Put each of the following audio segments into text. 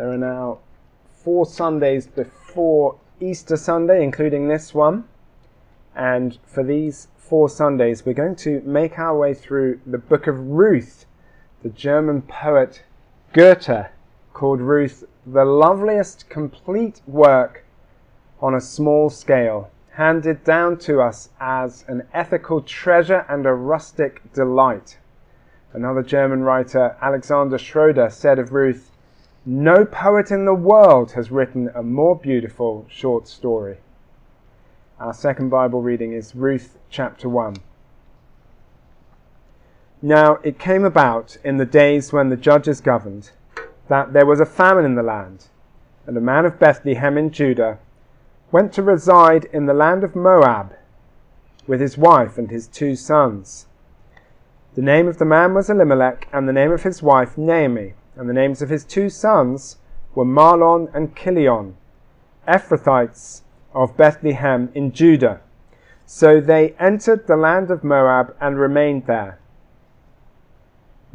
There are now four Sundays before Easter Sunday, including this one. And for these four Sundays, we're going to make our way through the book of Ruth. The German poet Goethe called Ruth the loveliest complete work on a small scale, handed down to us as an ethical treasure and a rustic delight. Another German writer, Alexander Schroeder, said of Ruth, No poet in the world has written a more beautiful short story. Our second Bible reading is Ruth chapter 1. Now it came about in the days when the judges governed that there was a famine in the land, and a man of Bethlehem in Judah went to reside in the land of Moab with his wife and his two sons. The name of the man was Elimelech, and the name of his wife Naomi, and the names of his two sons were Mahlon and Chilion, Ephrathites of Bethlehem in Judah. So they entered the land of Moab and remained there.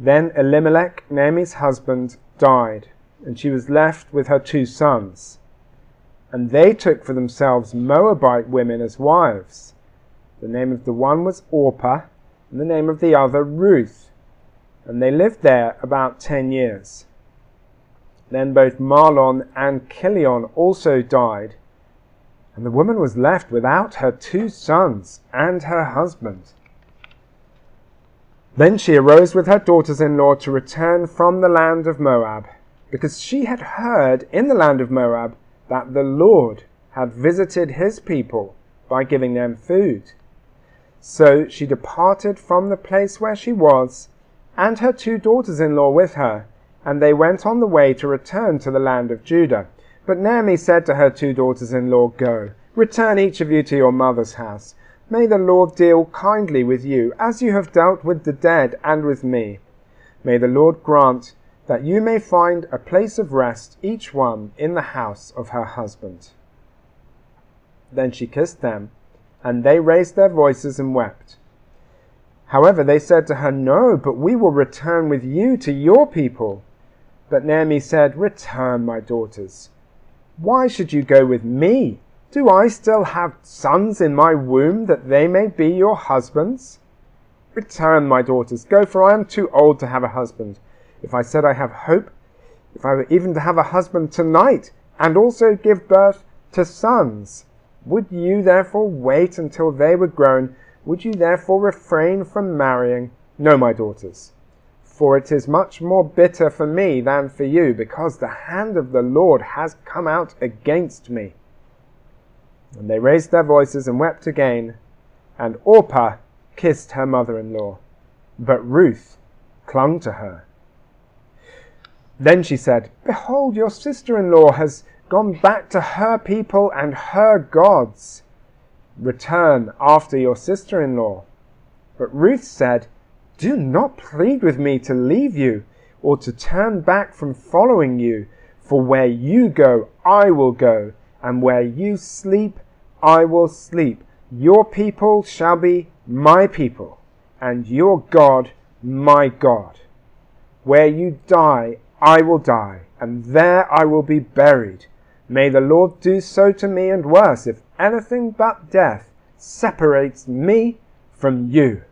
Then Elimelech, Naomi's husband, died, and she was left with her two sons. And they took for themselves Moabite women as wives. The name of the one was Orpah, and the name of the other Ruth. And they lived there about ten years. Then both Mahlon and Chilion also died, and the woman was left without her two sons and her husband. Then she arose with her daughters in law to return from the land of Moab, because she had heard in the land of Moab that the Lord had visited his people by giving them food. So she departed from the place where she was, and her two daughters in law with her, and they went on the way to return to the land of Judah. But Naomi said to her two daughters in law, Go, return each of you to your mother's house. May the Lord deal kindly with you, as you have dealt with the dead and with me. May the Lord grant that you may find a place of rest, each one in the house of her husband. Then she kissed them, and they raised their voices and wept. However, they said to her, No, but we will return with you to your people. But Naomi said, Return, my daughters. Why should you go with me? Do I still have sons in my womb that they may be your husbands? Return, my daughters, go, for I am too old to have a husband. If I said I have hope, if I were even to have a husband tonight, and also give birth to sons, would you therefore wait until they were grown? Would you therefore refrain from marrying? No, my daughters, for it is much more bitter for me than for you, because the hand of the Lord has come out against me. And they raised their voices and wept again, and Orpah kissed her mother in law, but Ruth clung to her. Then she said, Behold, your sister in law has gone back to her people and her gods. Return after your sister in law. But Ruth said, Do not plead with me to leave you or to turn back from following you, for where you go, I will go, and where you sleep, I will sleep. Your people shall be my people, and your God my God. Where you die, I will die, and there I will be buried. May the Lord do so to me and worse, if anything but death separates me from you.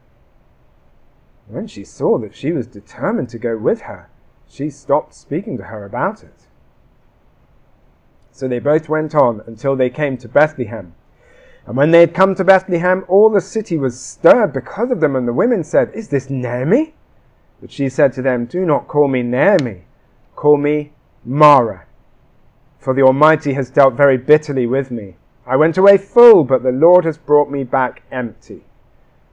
When she saw that she was determined to go with her, she stopped speaking to her about it. So they both went on until they came to Bethlehem. And when they had come to Bethlehem, all the city was stirred because of them, and the women said, Is this Naomi? But she said to them, Do not call me Naomi, call me Mara for the Almighty has dealt very bitterly with me. I went away full, but the Lord has brought me back empty.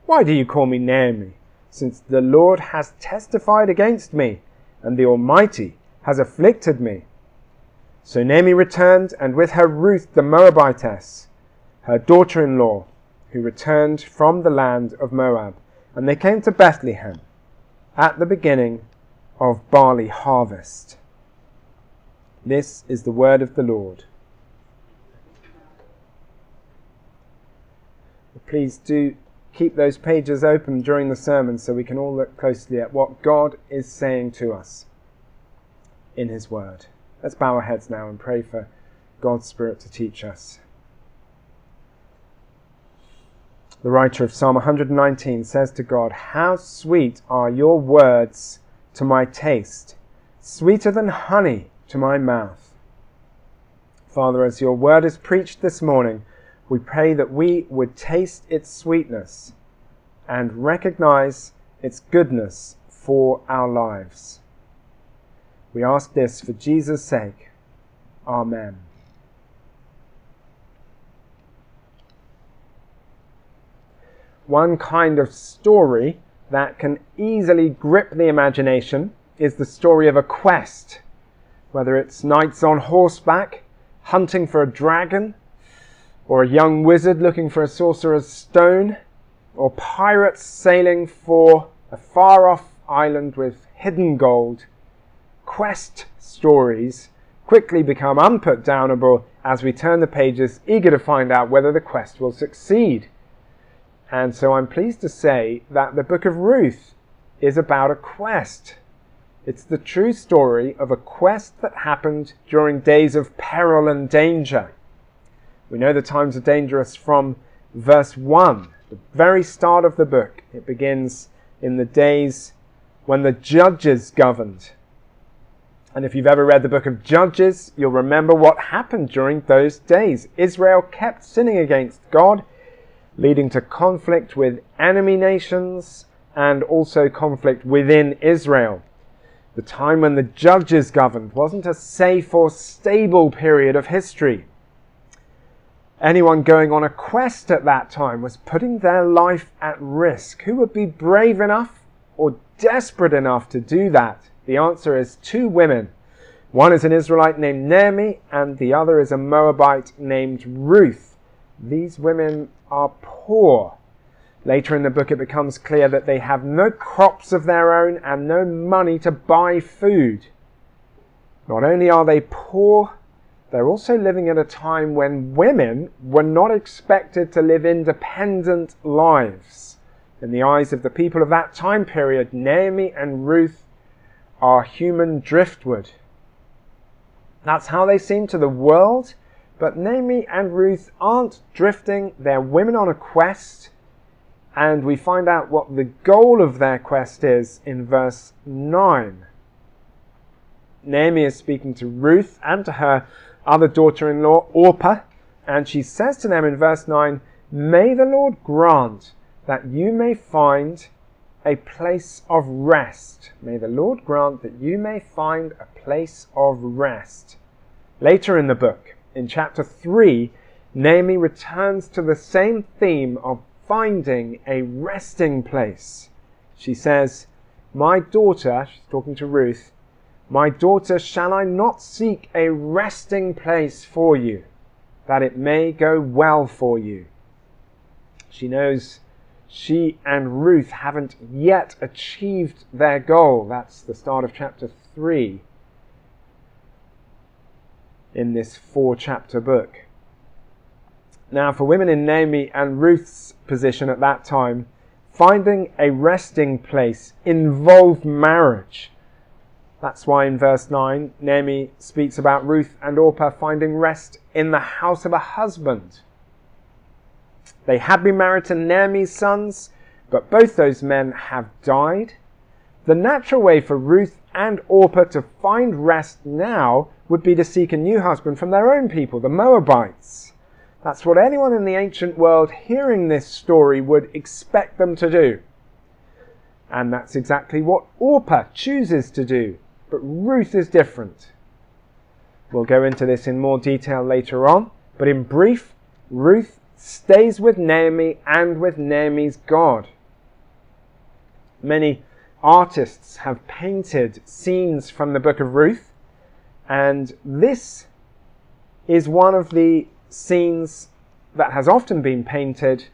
Why do you call me Naomi, since the Lord has testified against me, and the Almighty has afflicted me? So Naomi returned, and with her Ruth the Moabitess, her daughter in law, who returned from the land of Moab, and they came to Bethlehem at the beginning of barley harvest. This is the word of the Lord. Please do keep those pages open during the sermon so we can all look closely at what God is saying to us in His Word. Let's bow our heads now and pray for God's Spirit to teach us. The writer of Psalm 119 says to God, How sweet are your words to my taste, sweeter than honey to my mouth. Father, as your word is preached this morning, we pray that we would taste its sweetness and recognize its goodness for our lives. We ask this for Jesus' sake. Amen. One kind of story that can easily grip the imagination is the story of a quest, whether it's knights on horseback hunting for a dragon, or a young wizard looking for a sorcerer's stone, or pirates sailing for a far off island with hidden gold. Quest stories quickly become unputdownable as we turn the pages, eager to find out whether the quest will succeed. And so I'm pleased to say that the book of Ruth is about a quest. It's the true story of a quest that happened during days of peril and danger. We know the times are dangerous from verse 1, the very start of the book. It begins in the days when the judges governed. And if you've ever read the book of Judges, you'll remember what happened during those days. Israel kept sinning against God leading to conflict with enemy nations and also conflict within Israel. The time when the judges governed wasn't a safe or stable period of history. Anyone going on a quest at that time was putting their life at risk. Who would be brave enough or desperate enough to do that? The answer is two women. One is an Israelite named Naomi, and the other is a Moabite named Ruth. These women are poor. Later in the book, it becomes clear that they have no crops of their own and no money to buy food. Not only are they poor, they're also living at a time when women were not expected to live independent lives. In the eyes of the people of that time period, Naomi and Ruth are human driftwood. That's how they seem to the world, but Naomi and Ruth aren't drifting, they're women on a quest, and we find out what the goal of their quest is in verse 9. Naomi is speaking to Ruth and to her other daughter in law, Orpah, and she says to them in verse 9, May the Lord grant that you may find a place of rest. May the Lord grant that you may find a place of rest. Later in the book, in chapter 3, Naomi returns to the same theme of finding a resting place. She says, My daughter, she's talking to Ruth, my daughter, shall I not seek a resting place for you, that it may go well for you? She knows she and Ruth haven't yet achieved their goal. That's the start of chapter 3 in this four chapter book. Now, for women in Naomi and Ruth's position at that time, finding a resting place involved marriage. That's why in verse 9, Naomi speaks about Ruth and Orpah finding rest in the house of a husband. They had been married to Naomi's sons, but both those men have died. The natural way for Ruth and Orpah to find rest now would be to seek a new husband from their own people, the Moabites. That's what anyone in the ancient world hearing this story would expect them to do. And that's exactly what Orpah chooses to do. But Ruth is different. We'll go into this in more detail later on, but in brief, Ruth stays with Naomi and with Naomi's God. Many artists have painted scenes from the book of Ruth, and this is one of the scenes that has often been painted.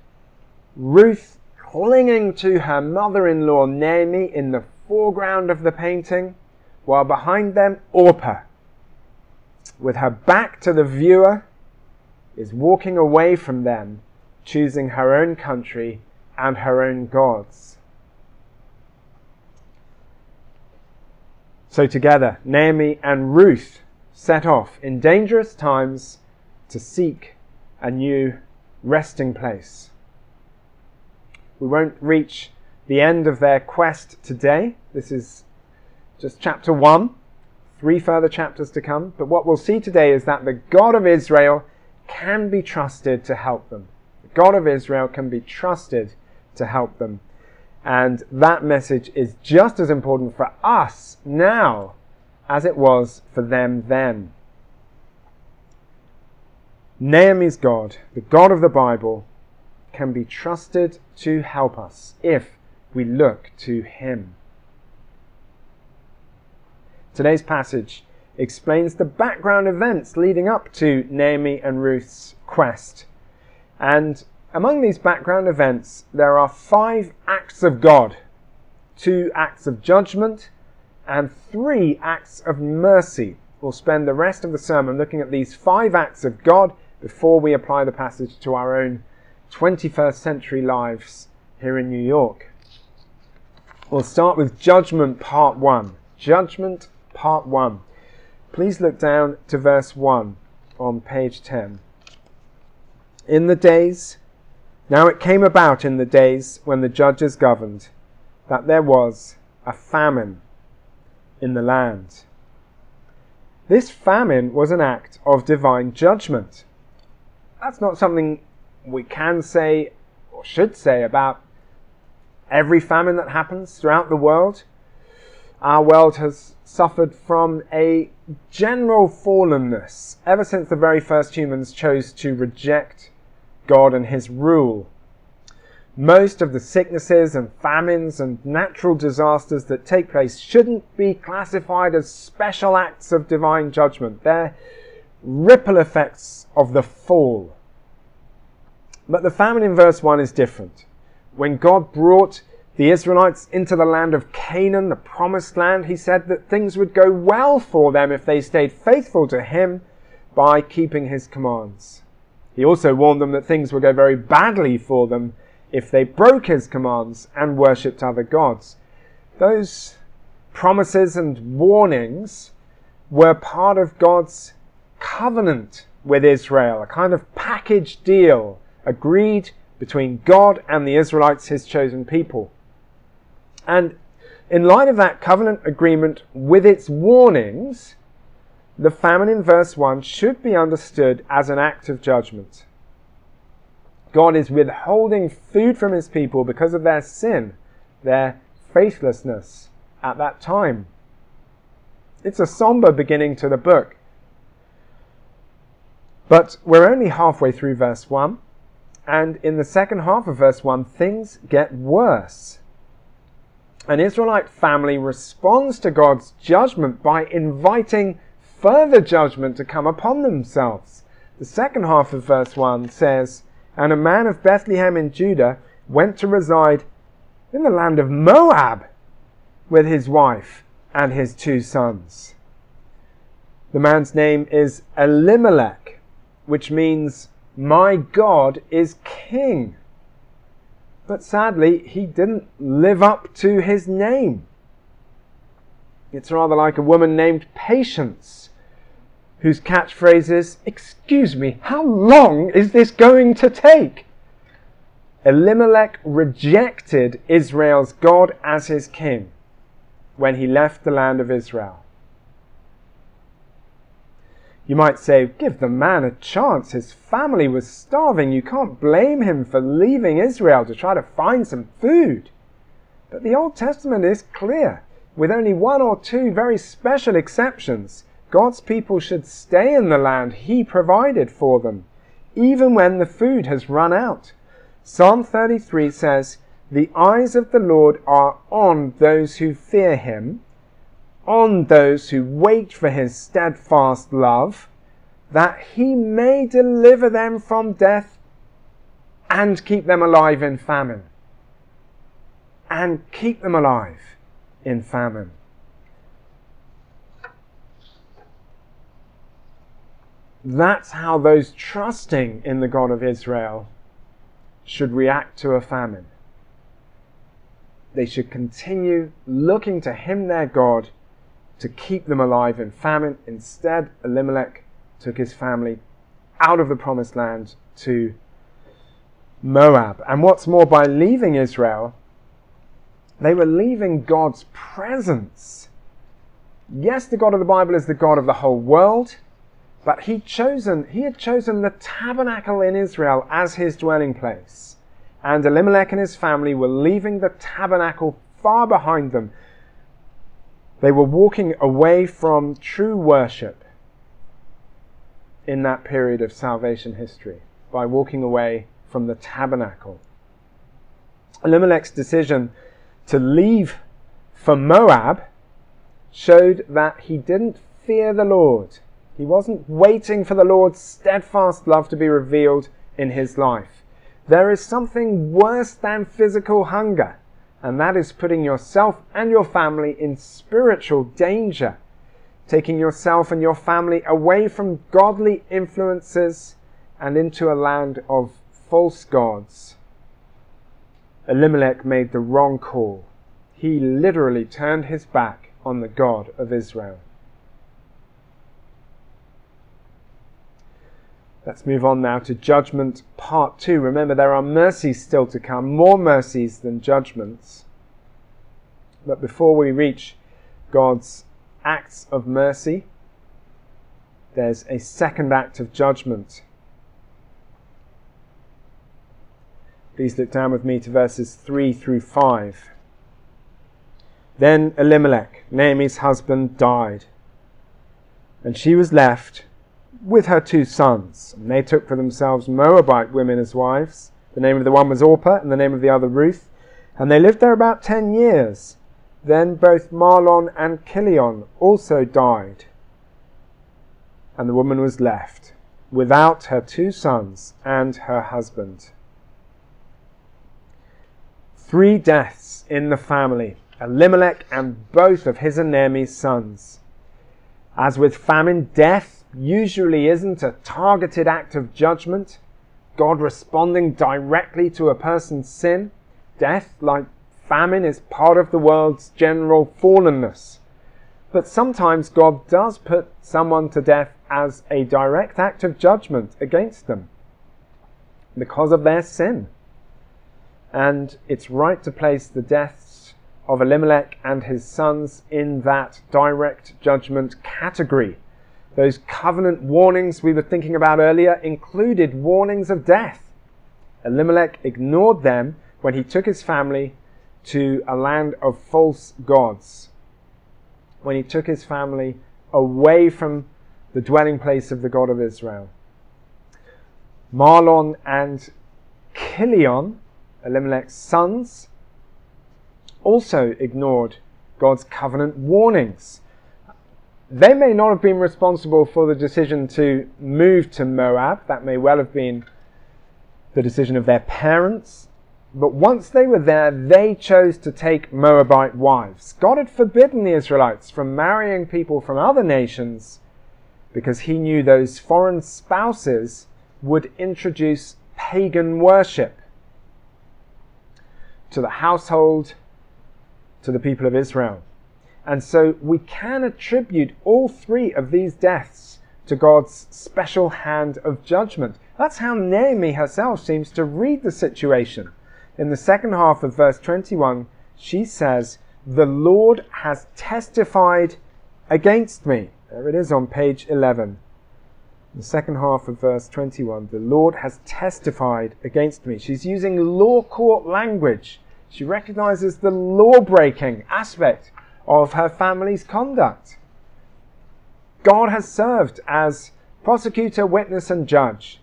Ruth clinging to her mother in law Naomi in the foreground of the painting, while behind them Orpah, with her back to the viewer, is walking away from them, choosing her own country and her own gods. So together, Naomi and Ruth set off in dangerous times to seek a new resting place. We won't reach the end of their quest today. This is just chapter 1, three further chapters to come. But what we'll see today is that the God of Israel can be trusted to help them. The God of Israel can be trusted to help them. And that message is just as important for us now as it was for them then. Naomi's God, the God of the Bible, can be trusted to help us if we look to Him. Today's passage explains the background events leading up to Naomi and Ruth's quest. And among these background events, there are five acts of God, two acts of judgment, and three acts of mercy. We'll spend the rest of the sermon looking at these five acts of God before we apply the passage to our own 21st century lives here in New York. We'll start with Judgment Part 1. Judgment Part 1. Please look down to verse 1 on page 10. In the days, now it came about in the days when the judges governed, that there was a famine in the land. This famine was an act of divine judgment. That's not something we can say or should say about every famine that happens throughout the world. Our world has suffered from a general fallenness ever since the very first humans chose to reject God and His rule most of the sicknesses and famines and natural disasters that take place shouldn't be classified as special acts of divine judgment. They're ripple effects of the fall. But the famine in verse 1 is different. When God brought the Israelites into the land of Canaan, the promised land, he said that things would go well for them if they stayed faithful to him by keeping his commands. He also warned them that things would go very badly for them if they broke his commands and worshipped other gods. Those promises and warnings were part of God's covenant with Israel, a kind of package deal agreed between God and the Israelites, his chosen people. And in light of that covenant agreement with its warnings, the famine in verse 1 should be understood as an act of judgment. God is withholding food from his people because of their sin, their faithlessness at that time. It's a somber beginning to the book. But we're only halfway through verse 1, and in the second half of verse 1, things get worse. An Israelite family responds to God's judgment by inviting further judgment to come upon themselves. The second half of verse 1 says, and a man of Bethlehem in Judah went to reside in the land of Moab with his wife and his two sons. The man's name is Elimelech, which means, My God is king. But sadly, he didn't live up to his name. It's rather like a woman named Patience whose catchphrase is, Excuse me, how long is this going to take? Elimelech rejected Israel's God as his king when he left the land of Israel. You might say, give the man a chance. His family was starving. You can't blame him for leaving Israel to try to find some food. But the Old Testament is clear, with only one or two very special exceptions. God's people should stay in the land He provided for them, even when the food has run out. Psalm 33 says, The eyes of the Lord are on those who fear Him, on those who wait for His steadfast love, that He may deliver them from death and keep them alive in famine. And keep them alive in famine. That's how those trusting in the God of Israel should react to a famine. They should continue looking to Him, their God, to keep them alive in famine. Instead, Elimelech took his family out of the promised land to Moab. And what's more, by leaving Israel, they were leaving God's presence. Yes, the God of the Bible is the God of the whole world, but he chosen he had chosen the tabernacle in Israel as his dwelling place. And Elimelech and his family were leaving the tabernacle far behind them. They were walking away from true worship in that period of salvation history by walking away from the tabernacle. Elimelech's decision to leave for Moab showed that he didn't fear the Lord. He wasn't waiting for the Lord's steadfast love to be revealed in his life. There is something worse than physical hunger, and that is putting yourself and your family in spiritual danger, taking yourself and your family away from godly influences and into a land of false gods. Elimelech made the wrong call. He literally turned his back on the God of Israel. Let's move on now to judgment part two. Remember, there are mercies still to come, more mercies than judgments. But before we reach God's acts of mercy, there's a second act of judgment Please look down with me to verses 3 through 5. Then Elimelech, Naomi's husband, died, and she was left with her two sons. And they took for themselves Moabite women as wives. The name of the one was Orpah, and the name of the other Ruth. And they lived there about ten years. Then both Mahlon and Chilion also died. And the woman was left without her two sons and her husband. Three deaths in the family Elimelech and both of his and Naomi's sons. As with famine, death usually isn't a targeted act of judgment, God responding directly to a person's sin. Death, like famine, is part of the world's general fallenness. But sometimes God does put someone to death as a direct act of judgment against them because of their sin and it's right to place the deaths of Elimelech and his sons in that direct judgment category. Those covenant warnings we were thinking about earlier included warnings of death. Elimelech ignored them when he took his family to a land of false gods. When he took his family away from the dwelling place of the God of Israel. Mahlon and Chilion Elimelech's sons also ignored God's covenant warnings. They may not have been responsible for the decision to move to Moab. That may well have been the decision of their parents. But once they were there, they chose to take Moabite wives. God had forbidden the Israelites from marrying people from other nations because he knew those foreign spouses would introduce pagan worship to the household, to the people of Israel. And so we can attribute all three of these deaths to God's special hand of judgment. That's how Naomi herself seems to read the situation. In the second half of verse 21, she says, The Lord has testified against me. There it is on page 11. The second half of verse 21, the Lord has testified against me. She's using law court language. She recognizes the law breaking aspect of her family's conduct. God has served as prosecutor, witness, and judge.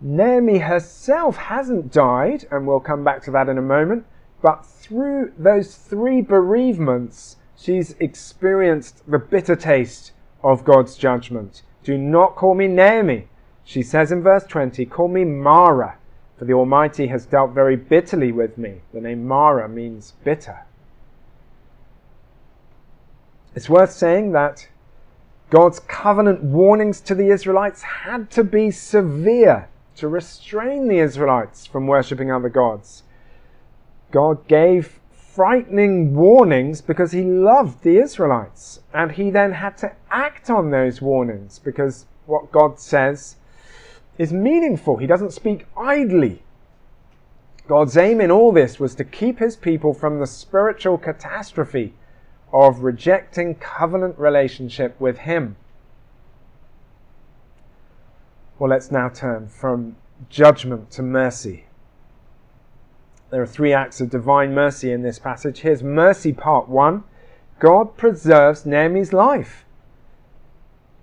Naomi herself hasn't died, and we'll come back to that in a moment, but through those three bereavements, she's experienced the bitter taste of God's judgment. Do not call me Naomi. She says in verse 20, call me Mara, for the Almighty has dealt very bitterly with me. The name Mara means bitter. It's worth saying that God's covenant warnings to the Israelites had to be severe to restrain the Israelites from worshipping other gods. God gave frightening warnings because he loved the Israelites. And he then had to act on those warnings because what God says is meaningful. He doesn't speak idly. God's aim in all this was to keep his people from the spiritual catastrophe of rejecting covenant relationship with him. Well, let's now turn from judgment to mercy. There are three acts of divine mercy in this passage. Here's mercy part one God preserves Naomi's life.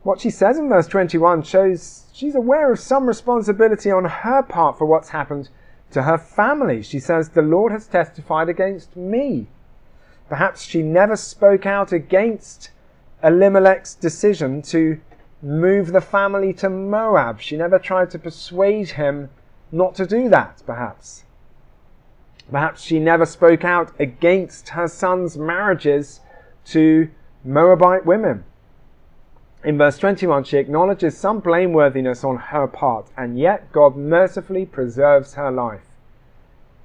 What she says in verse 21 shows she's aware of some responsibility on her part for what's happened to her family. She says, The Lord has testified against me. Perhaps she never spoke out against Elimelech's decision to move the family to Moab. She never tried to persuade him not to do that, perhaps. Perhaps she never spoke out against her son's marriages to Moabite women. In verse 21, she acknowledges some blameworthiness on her part, and yet God mercifully preserves her life.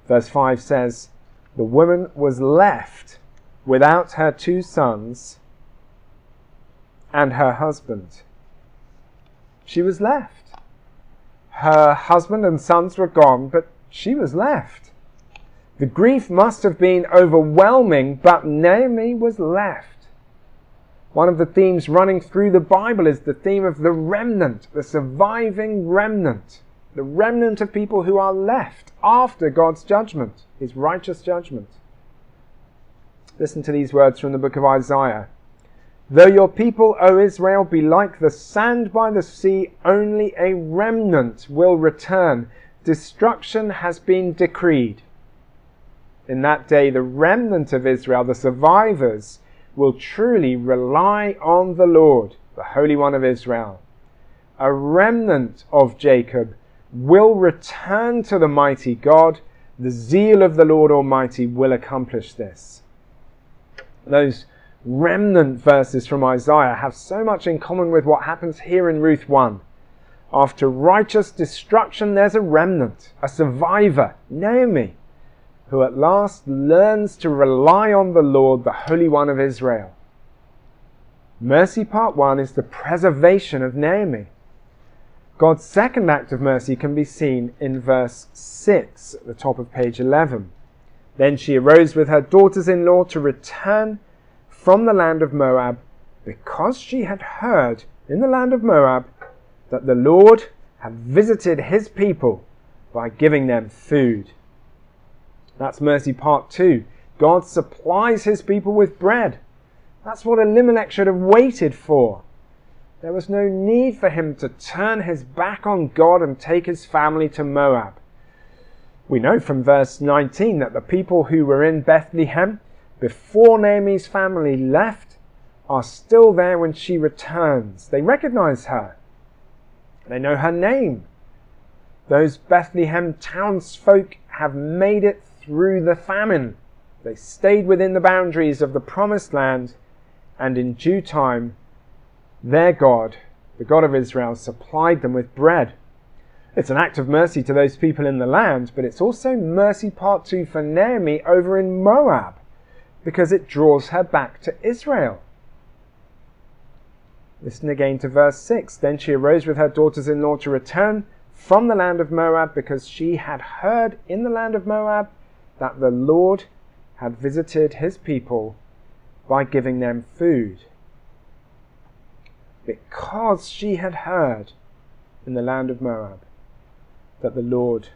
Verse 5 says, The woman was left without her two sons and her husband. She was left. Her husband and sons were gone, but she was left. The grief must have been overwhelming, but Naomi was left. One of the themes running through the Bible is the theme of the remnant, the surviving remnant, the remnant of people who are left after God's judgment, his righteous judgment. Listen to these words from the book of Isaiah. Though your people, O Israel, be like the sand by the sea, only a remnant will return. Destruction has been decreed. In that day, the remnant of Israel, the survivors, will truly rely on the Lord, the Holy One of Israel. A remnant of Jacob will return to the mighty God. The zeal of the Lord Almighty will accomplish this. Those remnant verses from Isaiah have so much in common with what happens here in Ruth 1. After righteous destruction, there's a remnant, a survivor, Naomi who at last learns to rely on the Lord, the Holy One of Israel. Mercy part one is the preservation of Naomi. God's second act of mercy can be seen in verse 6 at the top of page 11. Then she arose with her daughters in law to return from the land of Moab because she had heard in the land of Moab that the Lord had visited his people by giving them food. That's mercy part two. God supplies his people with bread. That's what Elimelech should have waited for. There was no need for him to turn his back on God and take his family to Moab. We know from verse 19 that the people who were in Bethlehem before Naomi's family left are still there when she returns. They recognize her. They know her name. Those Bethlehem townsfolk have made it through the famine. They stayed within the boundaries of the promised land, and in due time, their God, the God of Israel, supplied them with bread. It's an act of mercy to those people in the land, but it's also mercy part two for Naomi over in Moab, because it draws her back to Israel. Listen again to verse 6. Then she arose with her daughters in law to return from the land of Moab, because she had heard in the land of Moab that the Lord had visited his people by giving them food. Because she had heard in the land of Moab that the Lord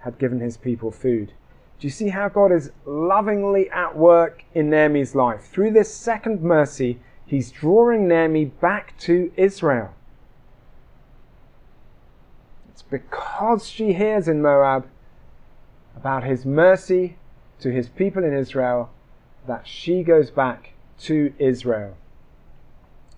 had given his people food. Do you see how God is lovingly at work in Naomi's life? Through this second mercy, he's drawing Naomi back to Israel. It's because she hears in Moab about his mercy to his people in Israel that she goes back to Israel.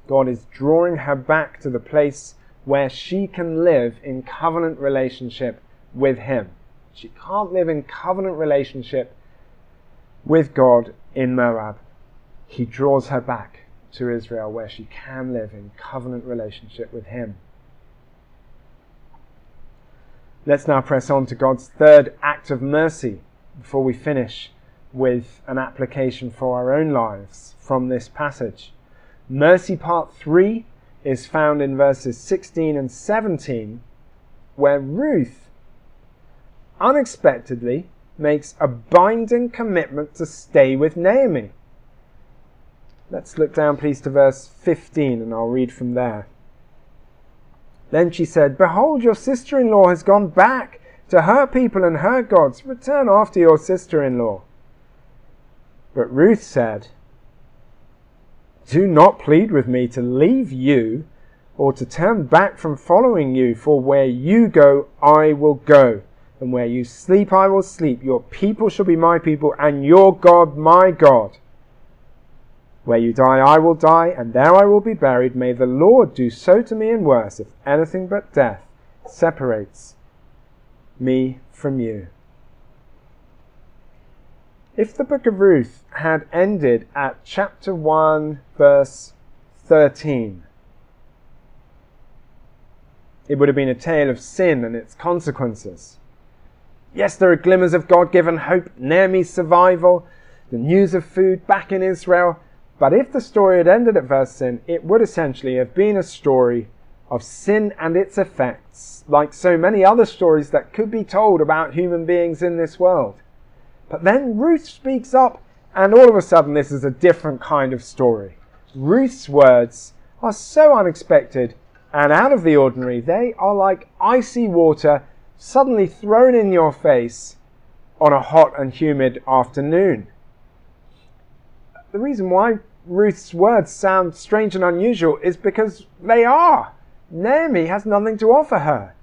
God is drawing her back to the place where she can live in covenant relationship with him. She can't live in covenant relationship with God in Moab. He draws her back to Israel where she can live in covenant relationship with him. Let's now press on to God's third act of mercy before we finish with an application for our own lives from this passage. Mercy part 3 is found in verses 16 and 17, where Ruth unexpectedly makes a binding commitment to stay with Naomi. Let's look down, please, to verse 15, and I'll read from there. Then she said, Behold, your sister in law has gone back to her people and her gods. Return after your sister in law. But Ruth said, Do not plead with me to leave you or to turn back from following you, for where you go, I will go, and where you sleep, I will sleep. Your people shall be my people, and your God my God. Where you die, I will die, and there I will be buried. May the Lord do so to me and worse, if anything but death separates me from you. If the book of Ruth had ended at chapter 1, verse 13, it would have been a tale of sin and its consequences. Yes, there are glimmers of God given hope, Naomi's survival, the news of food back in Israel. But if the story had ended at verse sin, it would essentially have been a story of sin and its effects, like so many other stories that could be told about human beings in this world. But then Ruth speaks up, and all of a sudden, this is a different kind of story. Ruth's words are so unexpected and out of the ordinary. They are like icy water suddenly thrown in your face on a hot and humid afternoon. The reason why Ruth's words sound strange and unusual is because they are. Naomi has nothing to offer her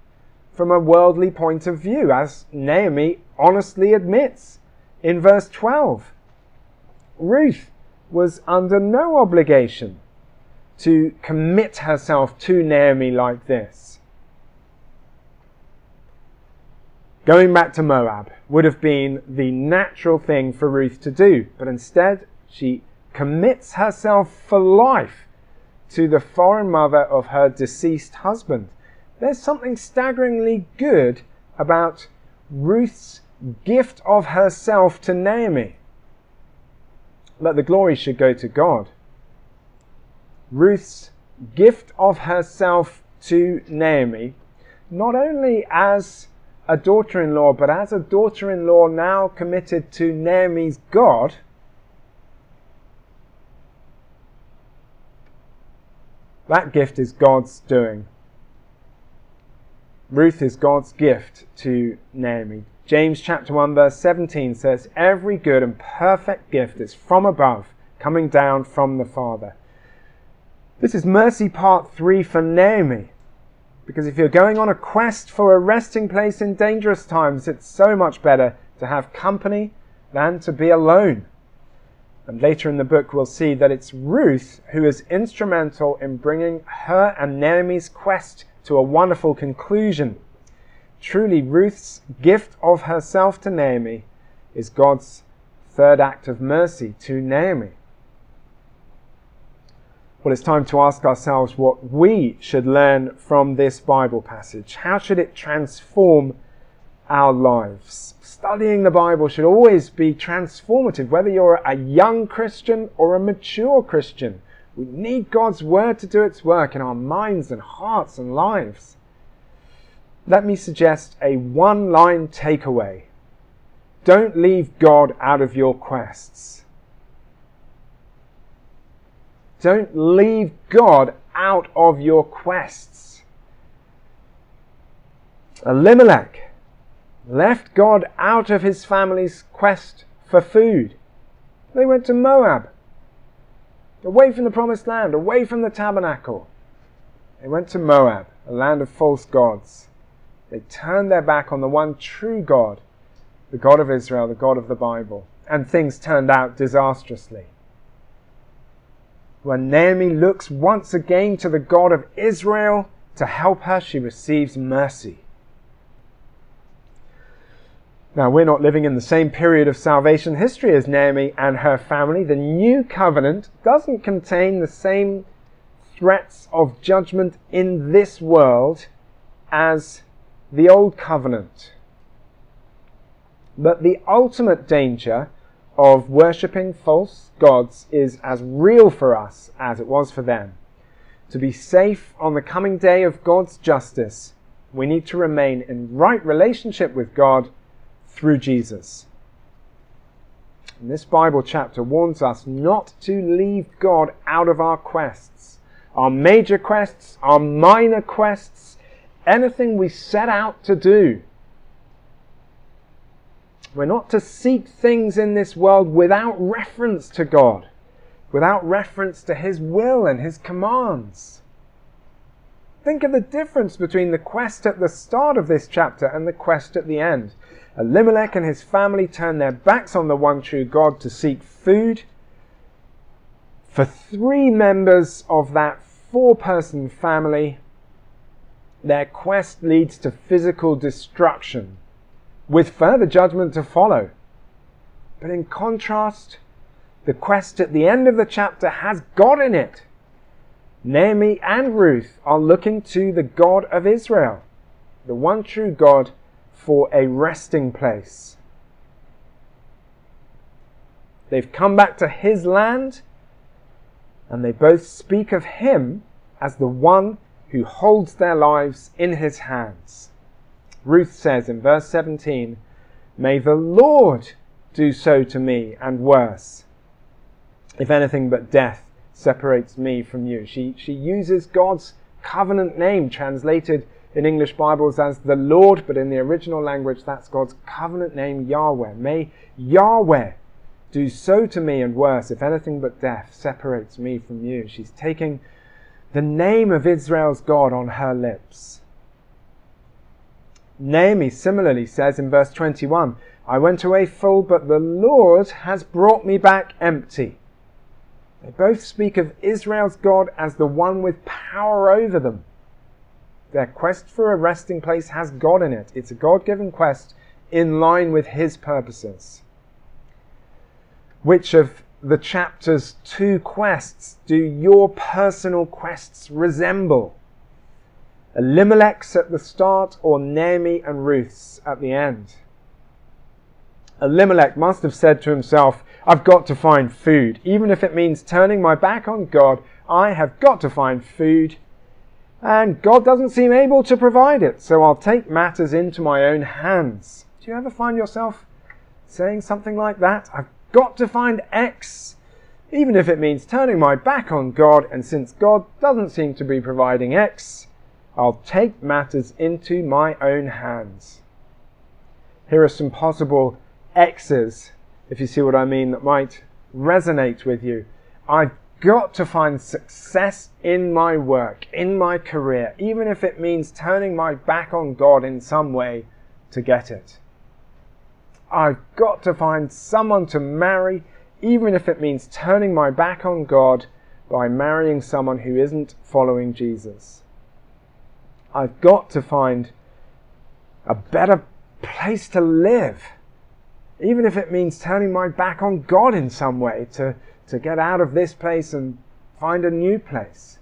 from a worldly point of view, as Naomi honestly admits in verse 12. Ruth was under no obligation to commit herself to Naomi like this. Going back to Moab would have been the natural thing for Ruth to do, but instead she commits herself for life to the foreign mother of her deceased husband. There's something staggeringly good about Ruth's gift of herself to Naomi. But the glory should go to God. Ruth's gift of herself to Naomi, not only as a daughter in law, but as a daughter in law now committed to Naomi's God, that gift is God's doing. Ruth is God's gift to Naomi. James chapter 1 verse 17 says, Every good and perfect gift is from above, coming down from the Father. This is mercy part 3 for Naomi. Because if you're going on a quest for a resting place in dangerous times, it's so much better to have company than to be alone. And later in the book, we'll see that it's Ruth who is instrumental in bringing her and Naomi's quest to a wonderful conclusion. Truly, Ruth's gift of herself to Naomi is God's third act of mercy to Naomi. Well, it's time to ask ourselves what we should learn from this Bible passage. How should it transform our lives? Studying the Bible should always be transformative, whether you're a young Christian or a mature Christian. We need God's Word to do its work in our minds and hearts and lives let me suggest a one line takeaway. Don't leave God out of your quests. Don't leave God out of your quests. Elimelech left God out of his family's quest for food. They went to Moab, away from the promised land, away from the tabernacle. They went to Moab, a land of false gods. They turned their back on the one true God, the God of Israel, the God of the Bible, and things turned out disastrously. When Naomi looks once again to the God of Israel to help her, she receives mercy. Now, we're not living in the same period of salvation history as Naomi and her family. The new covenant doesn't contain the same threats of judgment in this world as the Old Covenant. But the ultimate danger of worshipping false gods is as real for us as it was for them. To be safe on the coming day of God's justice, we need to remain in right relationship with God through Jesus. And this Bible chapter warns us not to leave God out of our quests, our major quests, our minor quests, anything we set out to do. We're not to seek things in this world without reference to God, without reference to His will and His commands. Think of the difference between the quest at the start of this chapter and the quest at the end. Elimelech and his family turned their backs on the one true God to seek food. For three members of that four person family, their quest leads to physical destruction, with further judgment to follow. But in contrast, the quest at the end of the chapter has God in it. Naomi and Ruth are looking to the God of Israel, the one true God for a resting place. They've come back to his land, and they both speak of him as the one who holds their lives in his hands. Ruth says in verse 17, May the Lord do so to me and worse, if anything but death separates me from you. She, she uses God's covenant name translated in English Bibles as the Lord, but in the original language, that's God's covenant name, Yahweh. May Yahweh do so to me and worse, if anything but death separates me from you. She's taking the name of Israel's God on her lips. Naomi similarly says in verse 21 I went away full, but the Lord has brought me back empty. They both speak of Israel's God as the one with power over them. Their quest for a resting place has God in it. It's a God given quest in line with His purposes. Which of the chapter's two quests do your personal quests resemble? Elimelech's at the start or Naomi and Ruth's at the end? Elimelech must have said to himself, I've got to find food. Even if it means turning my back on God, I have got to find food and God doesn't seem able to provide it, so I'll take matters into my own hands. Do you ever find yourself saying something like that? I've got to find X, even if it means turning my back on God, and since God doesn't seem to be providing X, I'll take matters into my own hands. Here are some possible X's, if you see what I mean, that might resonate with you. I've got to find success in my work, in my career, even if it means turning my back on God in some way to get it. I've got to find someone to marry, even if it means turning my back on God by marrying someone who isn't following Jesus. I've got to find a better place to live, even if it means turning my back on God in some way to to get out of this place and find a new place.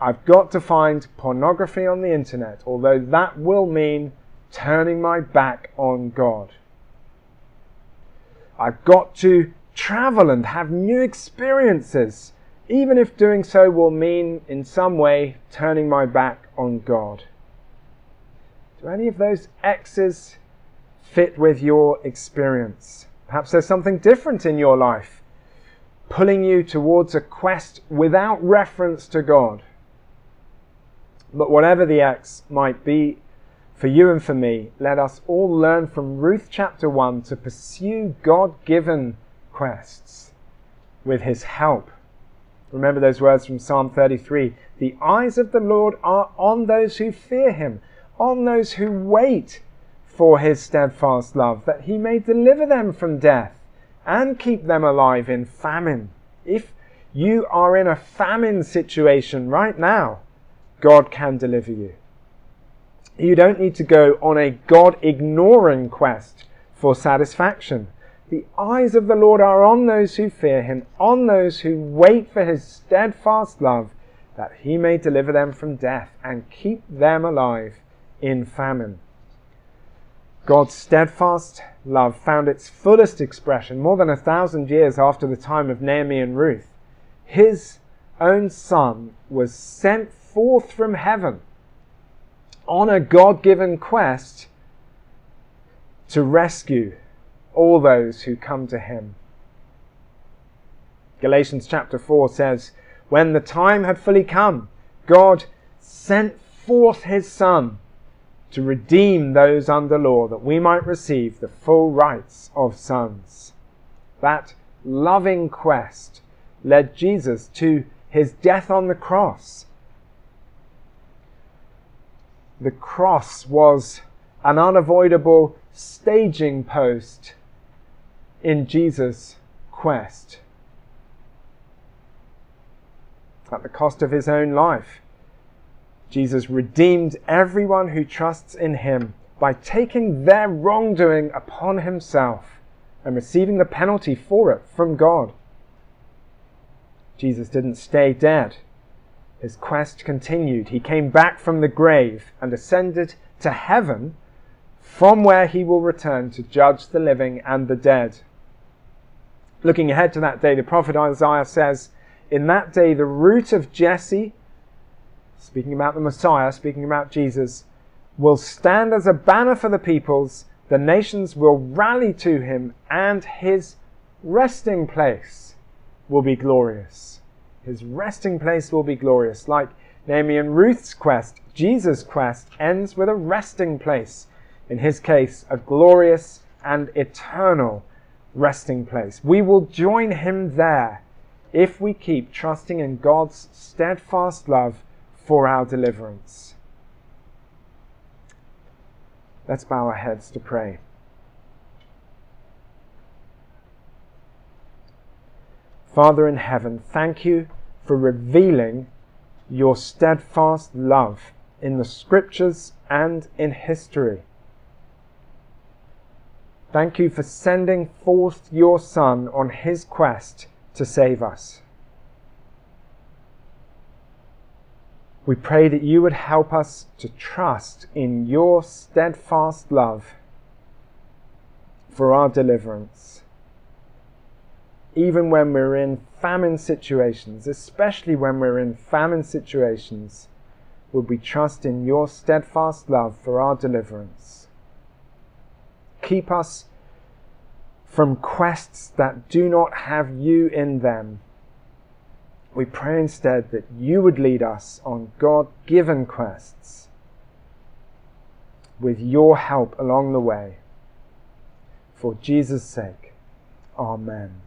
I've got to find pornography on the internet, although that will mean turning my back on God. I've got to travel and have new experiences, even if doing so will mean in some way turning my back on God. Do any of those X's fit with your experience? Perhaps there's something different in your life pulling you towards a quest without reference to God. But whatever the X might be for you and for me, let us all learn from Ruth chapter 1 to pursue God given quests with His help. Remember those words from Psalm 33 The eyes of the Lord are on those who fear Him, on those who wait for His steadfast love, that He may deliver them from death and keep them alive in famine. If you are in a famine situation right now, God can deliver you. You don't need to go on a God ignoring quest for satisfaction. The eyes of the Lord are on those who fear him, on those who wait for his steadfast love, that he may deliver them from death and keep them alive in famine. God's steadfast love found its fullest expression more than a thousand years after the time of Naomi and Ruth. His own son was sent forth from heaven on a God given quest to rescue all those who come to him. Galatians chapter 4 says, When the time had fully come, God sent forth his Son to redeem those under law, that we might receive the full rights of sons. That loving quest led Jesus to his death on the cross. The cross was an unavoidable staging post in Jesus' quest. At the cost of his own life, Jesus redeemed everyone who trusts in him by taking their wrongdoing upon himself and receiving the penalty for it from God. Jesus didn't stay dead. His quest continued. He came back from the grave and ascended to heaven, from where he will return to judge the living and the dead. Looking ahead to that day, the prophet Isaiah says, In that day, the root of Jesse speaking about the Messiah, speaking about Jesus, will stand as a banner for the peoples. The nations will rally to him, and his resting place will be glorious. His resting place will be glorious. Like Naomi and Ruth's quest, Jesus' quest ends with a resting place. In his case, a glorious and eternal resting place. We will join him there if we keep trusting in God's steadfast love for our deliverance. Let's bow our heads to pray. Father in heaven, thank you for revealing your steadfast love in the scriptures and in history. Thank you for sending forth your Son on his quest to save us. We pray that you would help us to trust in your steadfast love for our deliverance. Even when we're in famine situations, especially when we're in famine situations, would we trust in your steadfast love for our deliverance? Keep us from quests that do not have you in them we pray instead that you would lead us on God given quests with your help along the way. For Jesus' sake, Amen.